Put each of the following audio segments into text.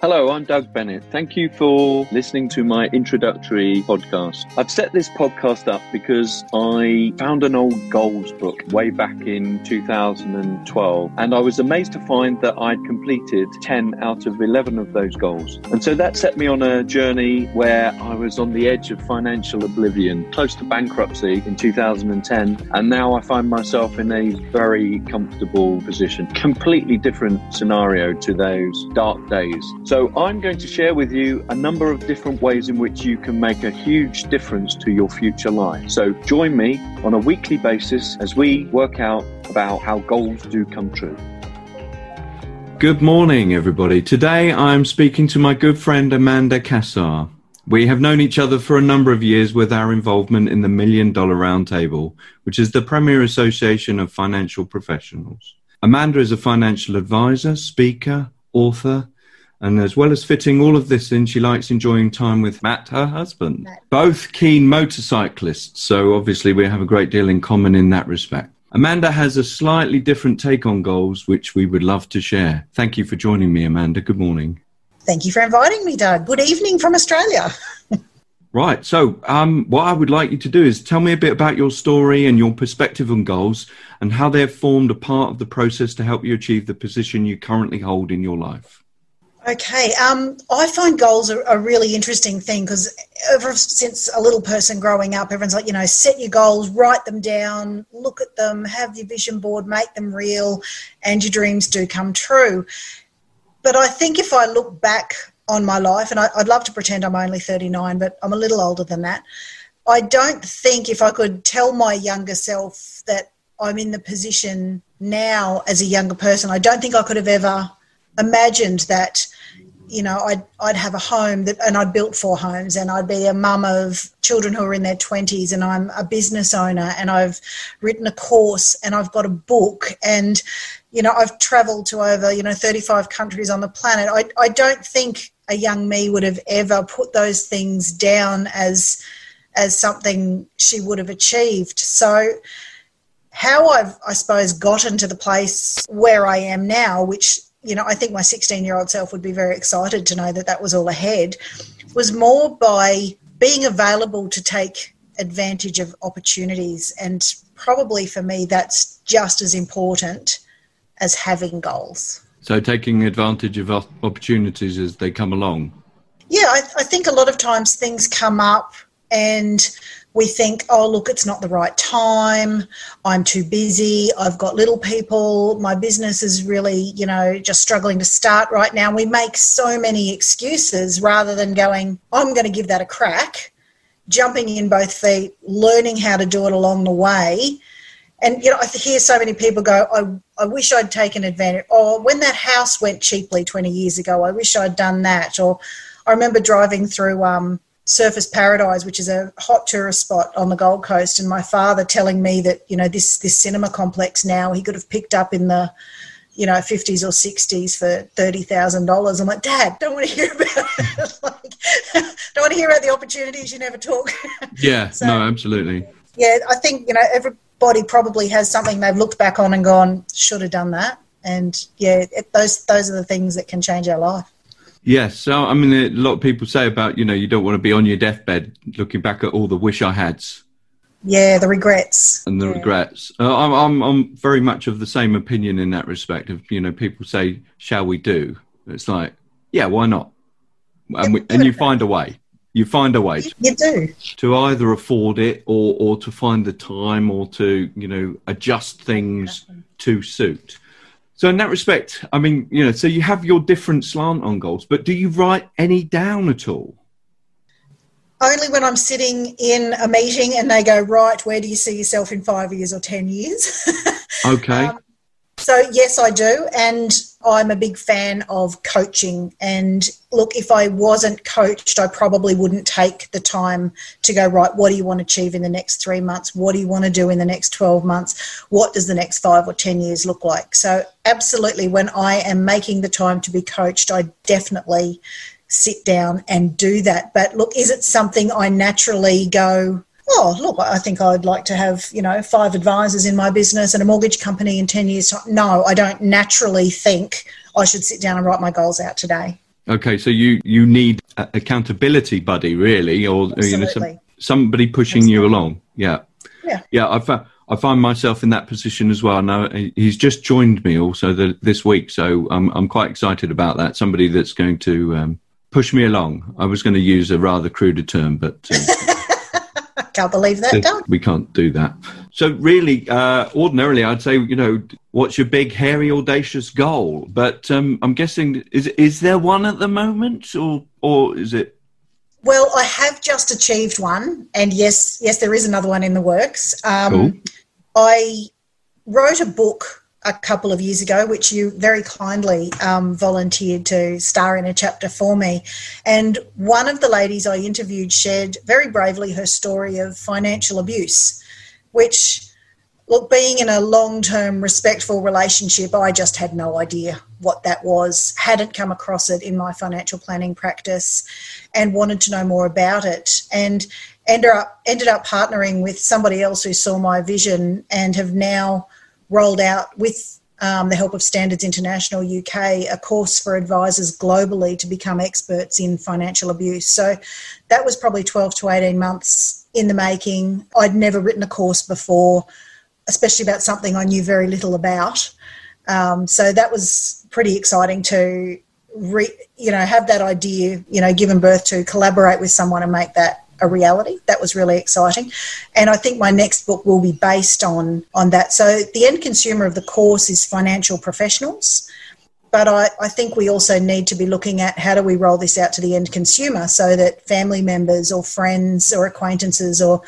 Hello, I'm Doug Bennett. Thank you for listening to my introductory podcast. I've set this podcast up because I found an old goals book way back in 2012, and I was amazed to find that I'd completed 10 out of 11 of those goals. And so that set me on a journey where I was on the edge of financial oblivion, close to bankruptcy in 2010, and now I find myself in a very comfortable position. Completely different scenario to those dark days. So, I'm going to share with you a number of different ways in which you can make a huge difference to your future life. So, join me on a weekly basis as we work out about how goals do come true. Good morning, everybody. Today I'm speaking to my good friend Amanda Cassar. We have known each other for a number of years with our involvement in the Million Dollar Roundtable, which is the premier association of financial professionals. Amanda is a financial advisor, speaker, author, and as well as fitting all of this in, she likes enjoying time with Matt, her husband. Both keen motorcyclists, so obviously we have a great deal in common in that respect. Amanda has a slightly different take on goals, which we would love to share. Thank you for joining me, Amanda. Good morning. Thank you for inviting me, Doug. Good evening from Australia. right. So, um, what I would like you to do is tell me a bit about your story and your perspective on goals and how they have formed a part of the process to help you achieve the position you currently hold in your life. Okay, um, I find goals are a really interesting thing because ever since a little person growing up, everyone's like, you know, set your goals, write them down, look at them, have your vision board, make them real, and your dreams do come true. But I think if I look back on my life, and I, would love to pretend I'm only 39, but I'm a little older than that, I don't think if I could tell my younger self that I'm in the position now as a younger person, I don't think I could have ever imagined that you know I'd I'd have a home that and I'd built four homes and I'd be a mum of children who are in their 20s and I'm a business owner and I've written a course and I've got a book and you know I've traveled to over you know 35 countries on the planet. I I don't think a young me would have ever put those things down as as something she would have achieved. So how I've I suppose gotten to the place where I am now which you know, I think my 16 year old self would be very excited to know that that was all ahead, was more by being available to take advantage of opportunities. And probably for me, that's just as important as having goals. So, taking advantage of opportunities as they come along? Yeah, I, I think a lot of times things come up and we think, oh, look, it's not the right time. I'm too busy. I've got little people. My business is really, you know, just struggling to start right now. We make so many excuses rather than going, I'm going to give that a crack, jumping in both feet, learning how to do it along the way. And, you know, I hear so many people go, I, I wish I'd taken advantage. Or when that house went cheaply 20 years ago, I wish I'd done that. Or I remember driving through, um, Surfers Paradise, which is a hot tourist spot on the Gold Coast, and my father telling me that you know this this cinema complex now he could have picked up in the you know 50s or 60s for thirty thousand dollars. I'm like, Dad, don't want to hear about it. like, don't want to hear about the opportunities you never talk. Yeah, so, no, absolutely. Yeah, I think you know everybody probably has something they've looked back on and gone, should have done that. And yeah, it, those those are the things that can change our life. Yes, so I mean, a lot of people say about you know you don't want to be on your deathbed looking back at all the wish I had's. Yeah, the regrets. And the yeah. regrets. Uh, I'm, I'm I'm very much of the same opinion in that respect. Of you know, people say, "Shall we do?" It's like, yeah, why not? And, we, and you find a way. You find a way. To, you do to either afford it or or to find the time or to you know adjust things to suit. So in that respect, I mean, you know, so you have your different slant on goals, but do you write any down at all? Only when I'm sitting in a meeting and they go, right, where do you see yourself in five years or 10 years? Okay. um, so, yes, I do. And I'm a big fan of coaching. And look, if I wasn't coached, I probably wouldn't take the time to go, right, what do you want to achieve in the next three months? What do you want to do in the next 12 months? What does the next five or 10 years look like? So, absolutely, when I am making the time to be coached, I definitely sit down and do that. But look, is it something I naturally go, oh, look, I think I'd like to have, you know, five advisors in my business and a mortgage company in 10 years' time. No, I don't naturally think I should sit down and write my goals out today. Okay, so you you need a accountability buddy, really, or you know, some, Absolutely. somebody pushing you along. Yeah, Yeah. yeah. I I find myself in that position as well. Now he's just joined me also the, this week, so I'm I'm quite excited about that. Somebody that's going to um, push me along. I was going to use a rather cruder term, but. Uh, I can't believe that, Doug. we can't do that. So really, uh, ordinarily, I'd say, you know, what's your big, hairy, audacious goal? But um, I'm guessing is is there one at the moment, or or is it? Well, I have just achieved one, and yes, yes, there is another one in the works. Um, Cool. I wrote a book a couple of years ago, which you very kindly um, volunteered to star in a chapter for me. And one of the ladies I interviewed shared very bravely her story of financial abuse, which, look, being in a long term respectful relationship, I just had no idea what that was, hadn't come across it in my financial planning practice, and wanted to know more about it. And ended up ended up partnering with somebody else who saw my vision and have now rolled out with um, the help of Standards International UK a course for advisors globally to become experts in financial abuse. So that was probably 12 to 18 months in the making. I'd never written a course before, especially about something I knew very little about. Um, so that was pretty exciting to re, you know have that idea you know given birth to collaborate with someone and make that a reality. That was really exciting. And i think my next book will be based on on that. So the end consumer of the course is financial professionals but I, I think we also need to be looking at how do we roll this out to the end consumer so that family members or friends or acquaintances or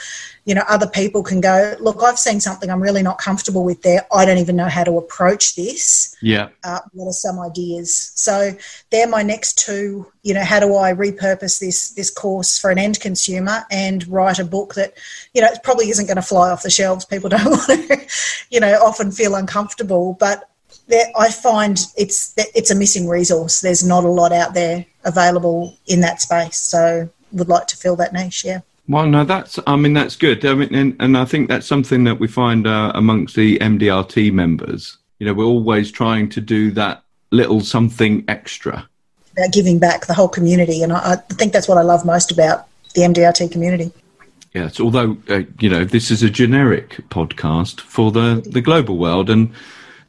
you know other people can go look i've seen something i'm really not comfortable with there. I don't even know how to approach this. Yeah, uh, what are some ideas? So they're my next two you know how do i repurpose this this course for an end consumer and write a book that you know it probably isn't going to fly off the shelves. People don't want to you know often feel uncomfortable. But there, i find it's it's a missing resource there's not a lot out there available in that space so would like to fill that niche yeah Well, no, that's. I mean, that's good. I mean, and, and I think that's something that we find uh, amongst the MDRT members. You know, we're always trying to do that little something extra. about giving back the whole community and i, I think that's what i love most about the mdrt community Yes, although uh, you know this is a generic podcast for the the global world, and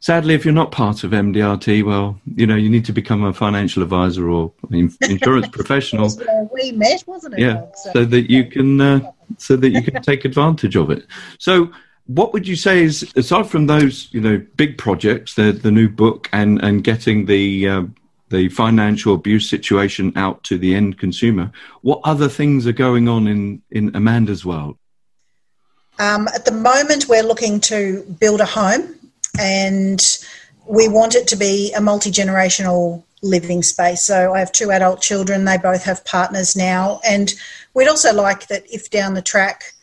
sadly, if you're not part of MDRT, well, you know you need to become a financial advisor or insurance professional. That's where we met wasn't it yeah, Doug? so that you can uh, so that you can take advantage of it. So, what would you say is aside from those, you know, big projects, the the new book and and getting the uh, the financial abuse situation out to the end consumer, what other things are going on in in Amanda's world? Um, at the moment, we're looking to build a home and we want it to be a multi generational living space. So I have two adult children, they both have partners now. And we'd also like that if down the track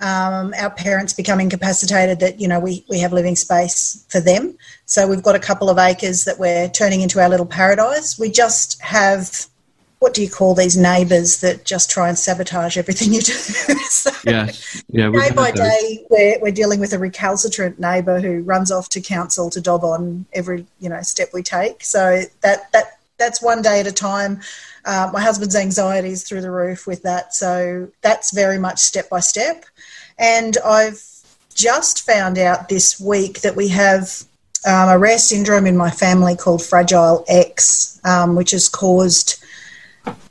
um, our parents become incapacitated, that, you know, we, we have living space for them. So we've got a couple of acres that we're turning into our little paradise. We just have. What do you call these neighbours that just try and sabotage everything you do? So- Yes, yeah, day by those. day we're, we're dealing with a recalcitrant neighbour who runs off to council to dob on every you know step we take. So that that that's one day at a time. Uh, my husband's anxiety is through the roof with that. So that's very much step by step. And i've just found out this week that we have um, a rare syndrome in my family called fragile x um, which has caused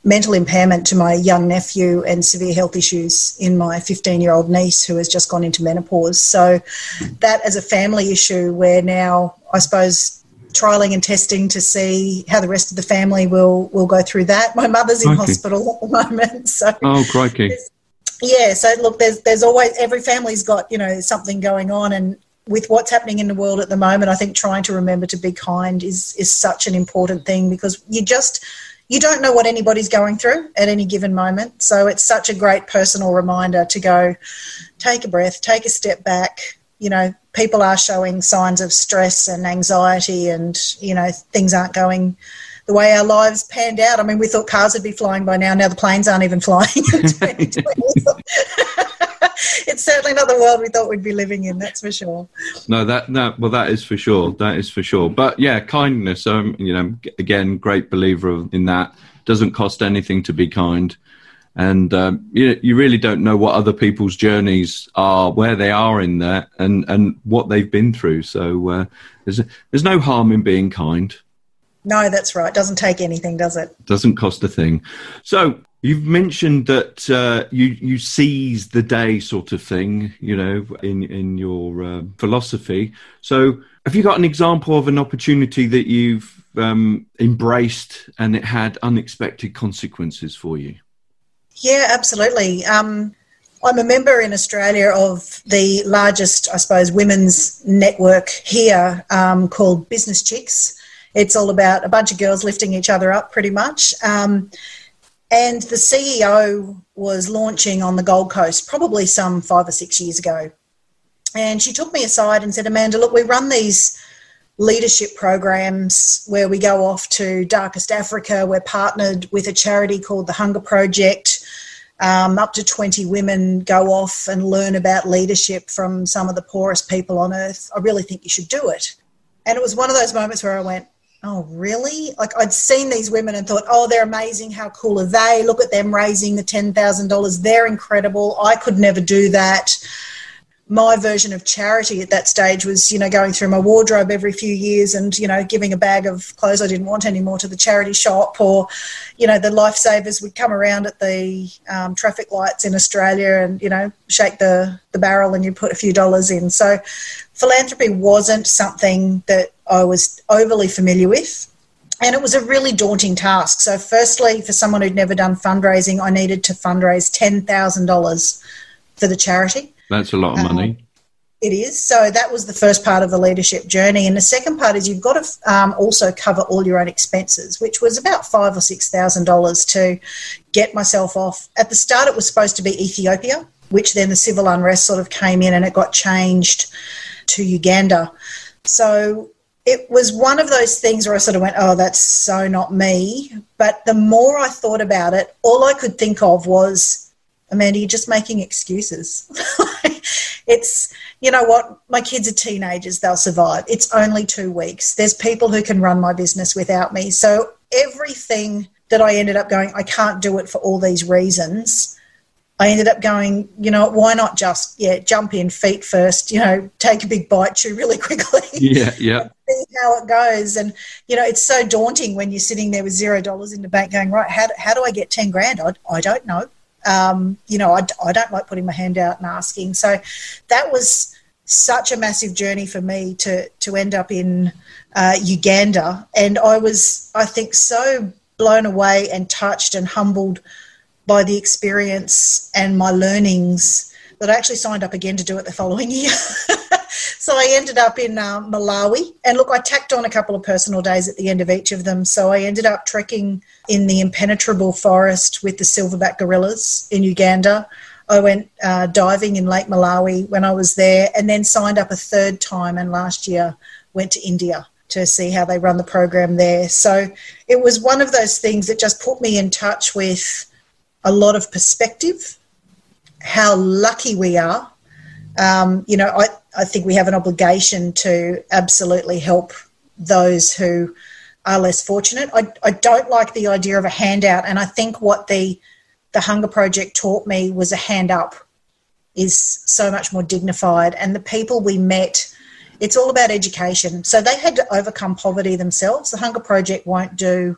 mental impairment to my young nephew and severe health issues in my 15 year old niece who has just gone into menopause. So, that as a family issue, we're now, I suppose, trialing and testing to see how the rest of the family will, will go through that. My mother's in Okay. hospital at the moment. So, Oh, crikey! yeah so look there's there's always every family's got you know something going on and with what's happening in the world at the moment i think trying to remember to be kind is is such an important thing because you just you don't know what anybody's going through at any given moment so it's such a great personal reminder to go take a breath take a step back you know people are showing signs of stress and anxiety and you know things aren't going the way our lives panned out. I mean, we thought cars would be flying by now. Now the planes aren't even flying. in 2020. it's certainly not the world we thought we'd be living in. That's for sure. No, that no, well, that is for sure. That is for sure. But yeah, kindness. Um, you know, again, great believer in that. Doesn't cost anything to be kind, and um, you you really don't know what other people's journeys are, where they are in there, and and what they've been through. So uh, there's there's no harm in being kind. No, that's right. Doesn't take anything, does it? Doesn't cost a thing. So you've mentioned that uh, you you seize the day, sort of thing. You know, in in your uh, philosophy. So have you got an example of an opportunity that you've um, embraced and it had unexpected consequences for you? Yeah, absolutely. Um, I'm a member in Australia of the largest, I suppose, women's network here um, called Business Chicks it's all about a bunch of girls lifting each other up, pretty much. Um, and the CEO was launching on the Gold Coast probably some five or six years ago. And she took me aside and said, Amanda, look, we run these leadership programs where we go off to darkest Africa. We're partnered with a charity called the Hunger Project. Um, up to 20 women go off and learn about leadership from some of the poorest people on earth. I really think you should do it. And it was one of those moments where I went, oh, really? Like I'd seen these women and thought, oh, they're amazing. How cool are they? Look at them raising the $10,000. They're incredible. I could never do that. My version of charity at that stage was, you know, going through my wardrobe every few years and, you know, giving a bag of clothes I didn't want anymore to the charity shop, or, you know, the lifesavers would come around at the um, traffic lights in Australia and, you know, shake the, the barrel and you put a few dollars in. So philanthropy wasn't something that I was overly familiar with. And it was a really daunting task. So, firstly, for someone who'd never done fundraising, I needed to fundraise $10,000 for the charity. That's a lot of money. Um, it is. So, that was the first part of the leadership journey. And the second part is you've got to um, also cover all your own expenses, which was about five or $6,000 to get myself off. At the start, it was supposed to be Ethiopia, which then the civil unrest sort of came in and it got changed to Uganda. So it was one of those things where I sort of went, oh, that's so not me. But the more I thought about it, all I could think of was, Amanda, you're just making excuses. it's, you know what, my kids are teenagers, they'll survive. It's only two weeks. There's people who can run my business without me. So everything that I ended up going, I can't do it for all these reasons I ended up going, you know, why not just, yeah, jump in feet first, you know, take a big bite chew really quickly. Yeah, yeah. see how it goes. And, you know, it's so daunting when you're sitting there with zero dollars in the bank going, right, how, how do I get 10 grand? I, I don't know. Um, you know, I, I don't like putting my hand out and asking. So that was such a massive journey for me to, to end up in uh, Uganda. And I was, I think, so blown away and touched and humbled – by the experience and my learnings that I actually signed up again to do it the following year. so I ended up in uh, Malawi. And look, I tacked on a couple of personal days at the end of each of them. So I ended up trekking in the impenetrable forest with the silverback gorillas in Uganda. I went uh, diving in Lake Malawi when I was there and then signed up a third time. And last year went to India to see how they run the program there. So it was one of those things that just put me in touch with a lot of perspective, how lucky we are. Um, you know, I, I think we have an obligation to absolutely help those who are less fortunate. I, I don't like the idea of a handout, and I think what the the Hunger Project taught me was a hand up is so much more dignified, and the people we met. It's all about education. So they had to overcome poverty themselves. The Hunger Project won't do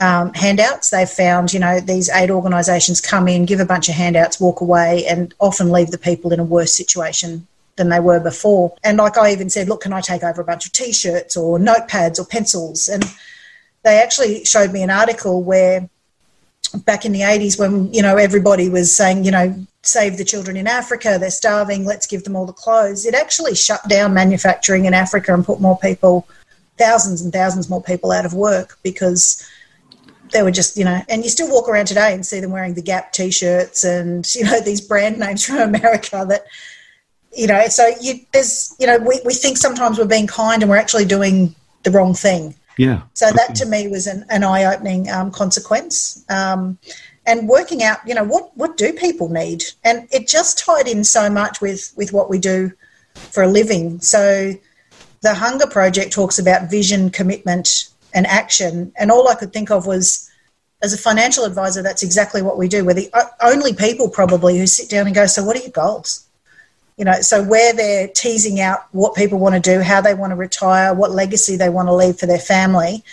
um, handouts. They've found, you know, these aid organisations come in, give a bunch of handouts, walk away, and often leave the people in a worse situation than they were before. And like I even said, look, can I take over a bunch of t shirts or notepads or pencils? And they actually showed me an article where back in the 80s when you know everybody was saying you know save the children in africa they're starving let's give them all the clothes it actually shut down manufacturing in africa and put more people thousands and thousands more people out of work because they were just, you know, and you still walk around today and see them wearing the Gap t-shirts and you know these brand names from America that, you know, so you there's, you know, we we think sometimes we're being kind and we're actually doing the wrong thing. Yeah. So that to me was an, an eye-opening um, consequence. Um, and working out, you know, what, what do people need? And it just tied in so much with, with what we do for a living. So the Hunger Project talks about vision, commitment, and action. And all I could think of was, as a financial advisor, that's exactly what we do. We're the only people probably who sit down and go, So, what are your goals? You know, so where they're teasing out what people want to do, how they want to retire, what legacy they want to leave for their family,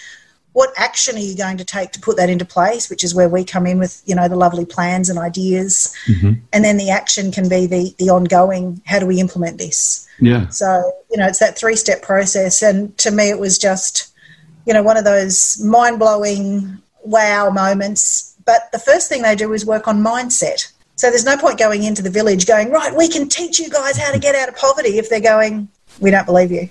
what action are you going to take to put that into place which is where we come in with you know the lovely plans and ideas mm-hmm. and then the action can be the the ongoing how do we implement this yeah so you know it's that three step process and to me it was just you know one of those mind-blowing wow moments. But the first thing they do is work on mindset. So there's no point going into the village going right we can teach you guys how to get out of poverty if they're going we don't believe you.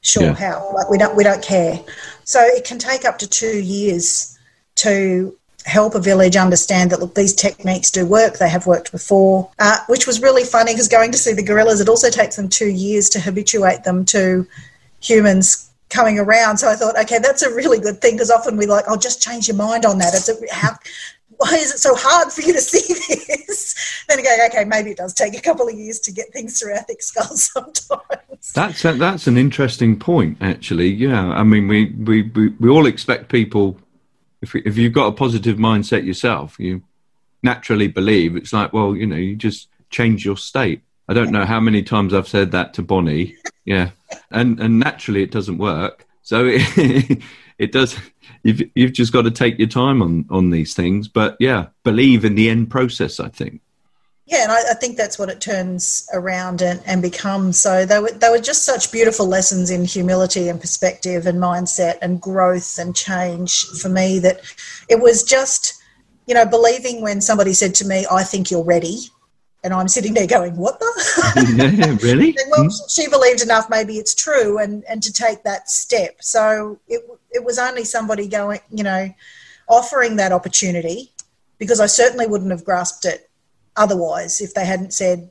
Sure yeah. how? Like we don't we don't care. So it can take up to two years to help a village understand that look these techniques do work. They have worked before. Uh, which was really funny because going to see the gorillas it also takes them two years to habituate them to humans coming around so i thought okay that's a really good thing because often we like i'll oh, just change your mind on that it's a, how why is it so hard for you to see this? then again, okay, maybe it does take a couple of years to get things through our thick skulls sometimes. That's a, that's an interesting point, actually. Yeah, I mean, we we, we, we all expect people. If if you've got a positive mindset yourself, you naturally believe it's like, well, you know, you just change your state. I don't know how many times I've said that to Bonnie. Yeah, and and naturally it doesn't work. So it, it does you've you've just got to take your time on on these things. But yeah, believe in the end process. I think. Yeah, and I, I, think that's what it turns around and, and becomes. So they were they were just such beautiful lessons in humility and perspective and mindset and growth and change for me that it was just, you know, believing when somebody said to me, "I think you're ready." And I'm sitting there going, "What the?" yeah, really? and, well, mm. she believed enough. Maybe it's true, and and to take that step. So it it was only somebody going, you know, offering that opportunity, because I certainly wouldn't have grasped it otherwise if they hadn't said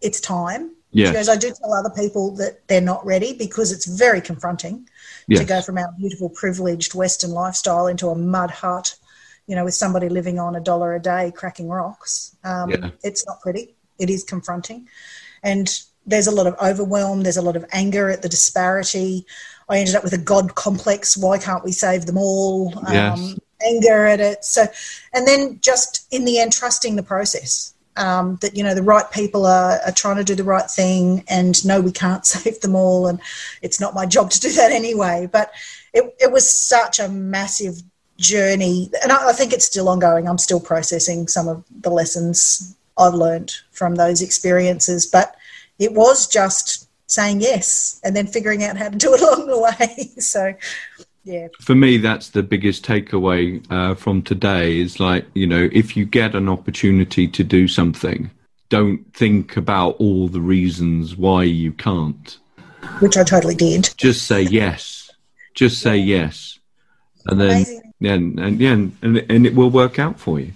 it's time. Yeah. Because I do tell other people that they're not ready because it's very confronting yes. to go from our beautiful, privileged Western lifestyle into a mud hut you know, with somebody living on a dollar a day cracking rocks. Um, yeah. It's not pretty. It is confronting. And there's a lot of overwhelm, there's a lot of anger at the disparity. I ended up with a God complex. Why can't we save them all? Um. Anger at it. So, and then just in the end, trusting the process. Um, that you know the right people are, are trying to do the right thing, and no, we can't save them all, and it's not my job to do that anyway. But it, it was such a massive journey, and I, I think it's still ongoing. I'm still processing some of the lessons I've learned from those experiences, but it was just saying yes and then figuring out how to do it along the way. so, yeah. For me, that's the biggest takeaway uh, from today is like, you know, if you get an opportunity to do something, don't think about all the reasons why you can't. Which I totally did. Just say yes. Just say yes. And then Amazing and, and yeah, and, and it will work out for you.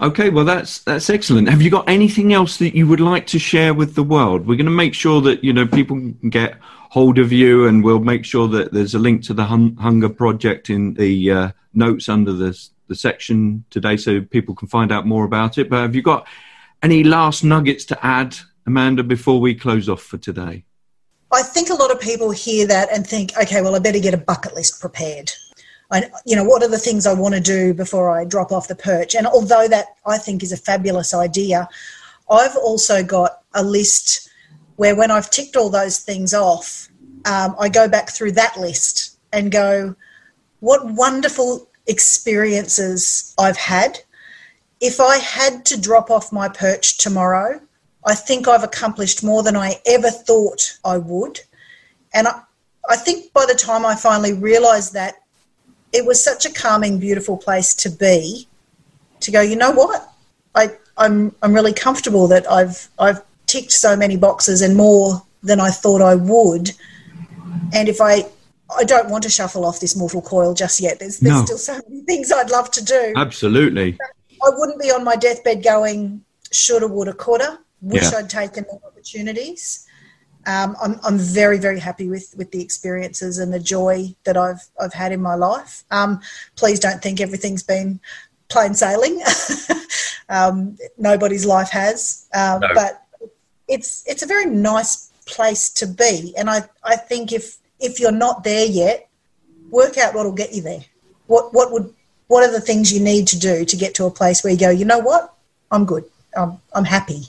Okay, well that's that's excellent. Have you got anything else that you would like to share with the world? We're going to make sure that you know people can get hold of you, and we'll make sure that there's a link to the Hun- Hunger Project in the uh, notes under the the section today, so people can find out more about it. But have you got any last nuggets to add, Amanda, before we close off for today? I think a lot of people hear that and think, okay, well, I better get a bucket list prepared. I, you know, what are the things I want to do before I drop off the perch? And although that I think is a fabulous idea, I've also got a list where when I've ticked all those things off, um, I go back through that list and go, what wonderful experiences I've had. If I had to drop off my perch tomorrow, I think I've accomplished more than I ever thought I would. And I, I think by the time I finally realised that, it was such a calming, beautiful place to be. To go, you know what? I, I'm I'm really comfortable that I've I've ticked so many boxes and more than I thought I would. And if I I don't want to shuffle off this mortal coil just yet. There's there's no. still so many things I'd love to do. Absolutely. I wouldn't be on my deathbed going shoulda, woulda, coulda. Wish yeah. I'd taken the opportunities um, I'm, I'm very very happy with with the experiences and the joy that I've I've had in my life. Um, please don't think everything's been plain sailing. um, nobody's life has, um, no. but it's it's a very nice place to be. And I, I think if if you're not there yet, work out what will get you there. What what would what are the things you need to do to get to a place where you go, you know what, I'm good. I'm I'm happy.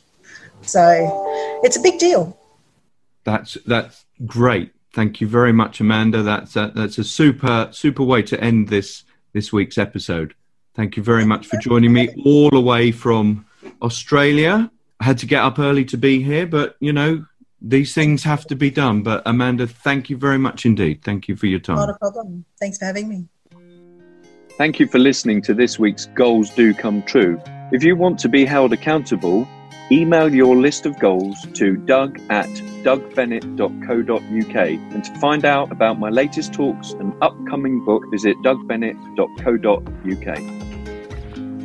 So it's a big deal. That's that's great. Thank you very much, Amanda. That's a, that's a super super way to end this this week's episode. Thank you very much for joining me all the way from Australia. I had to get up early to be here, but you know these things have to be done. But Amanda, thank you very much indeed. Thank you for your time. Not a problem. Thanks for having me. Thank you for listening to this week's Goals Do Come True. If you want to be held accountable Email your list of goals to doug at dougbennett.co.uk. And to find out about my latest talks and upcoming book, visit dougbennett.co.uk.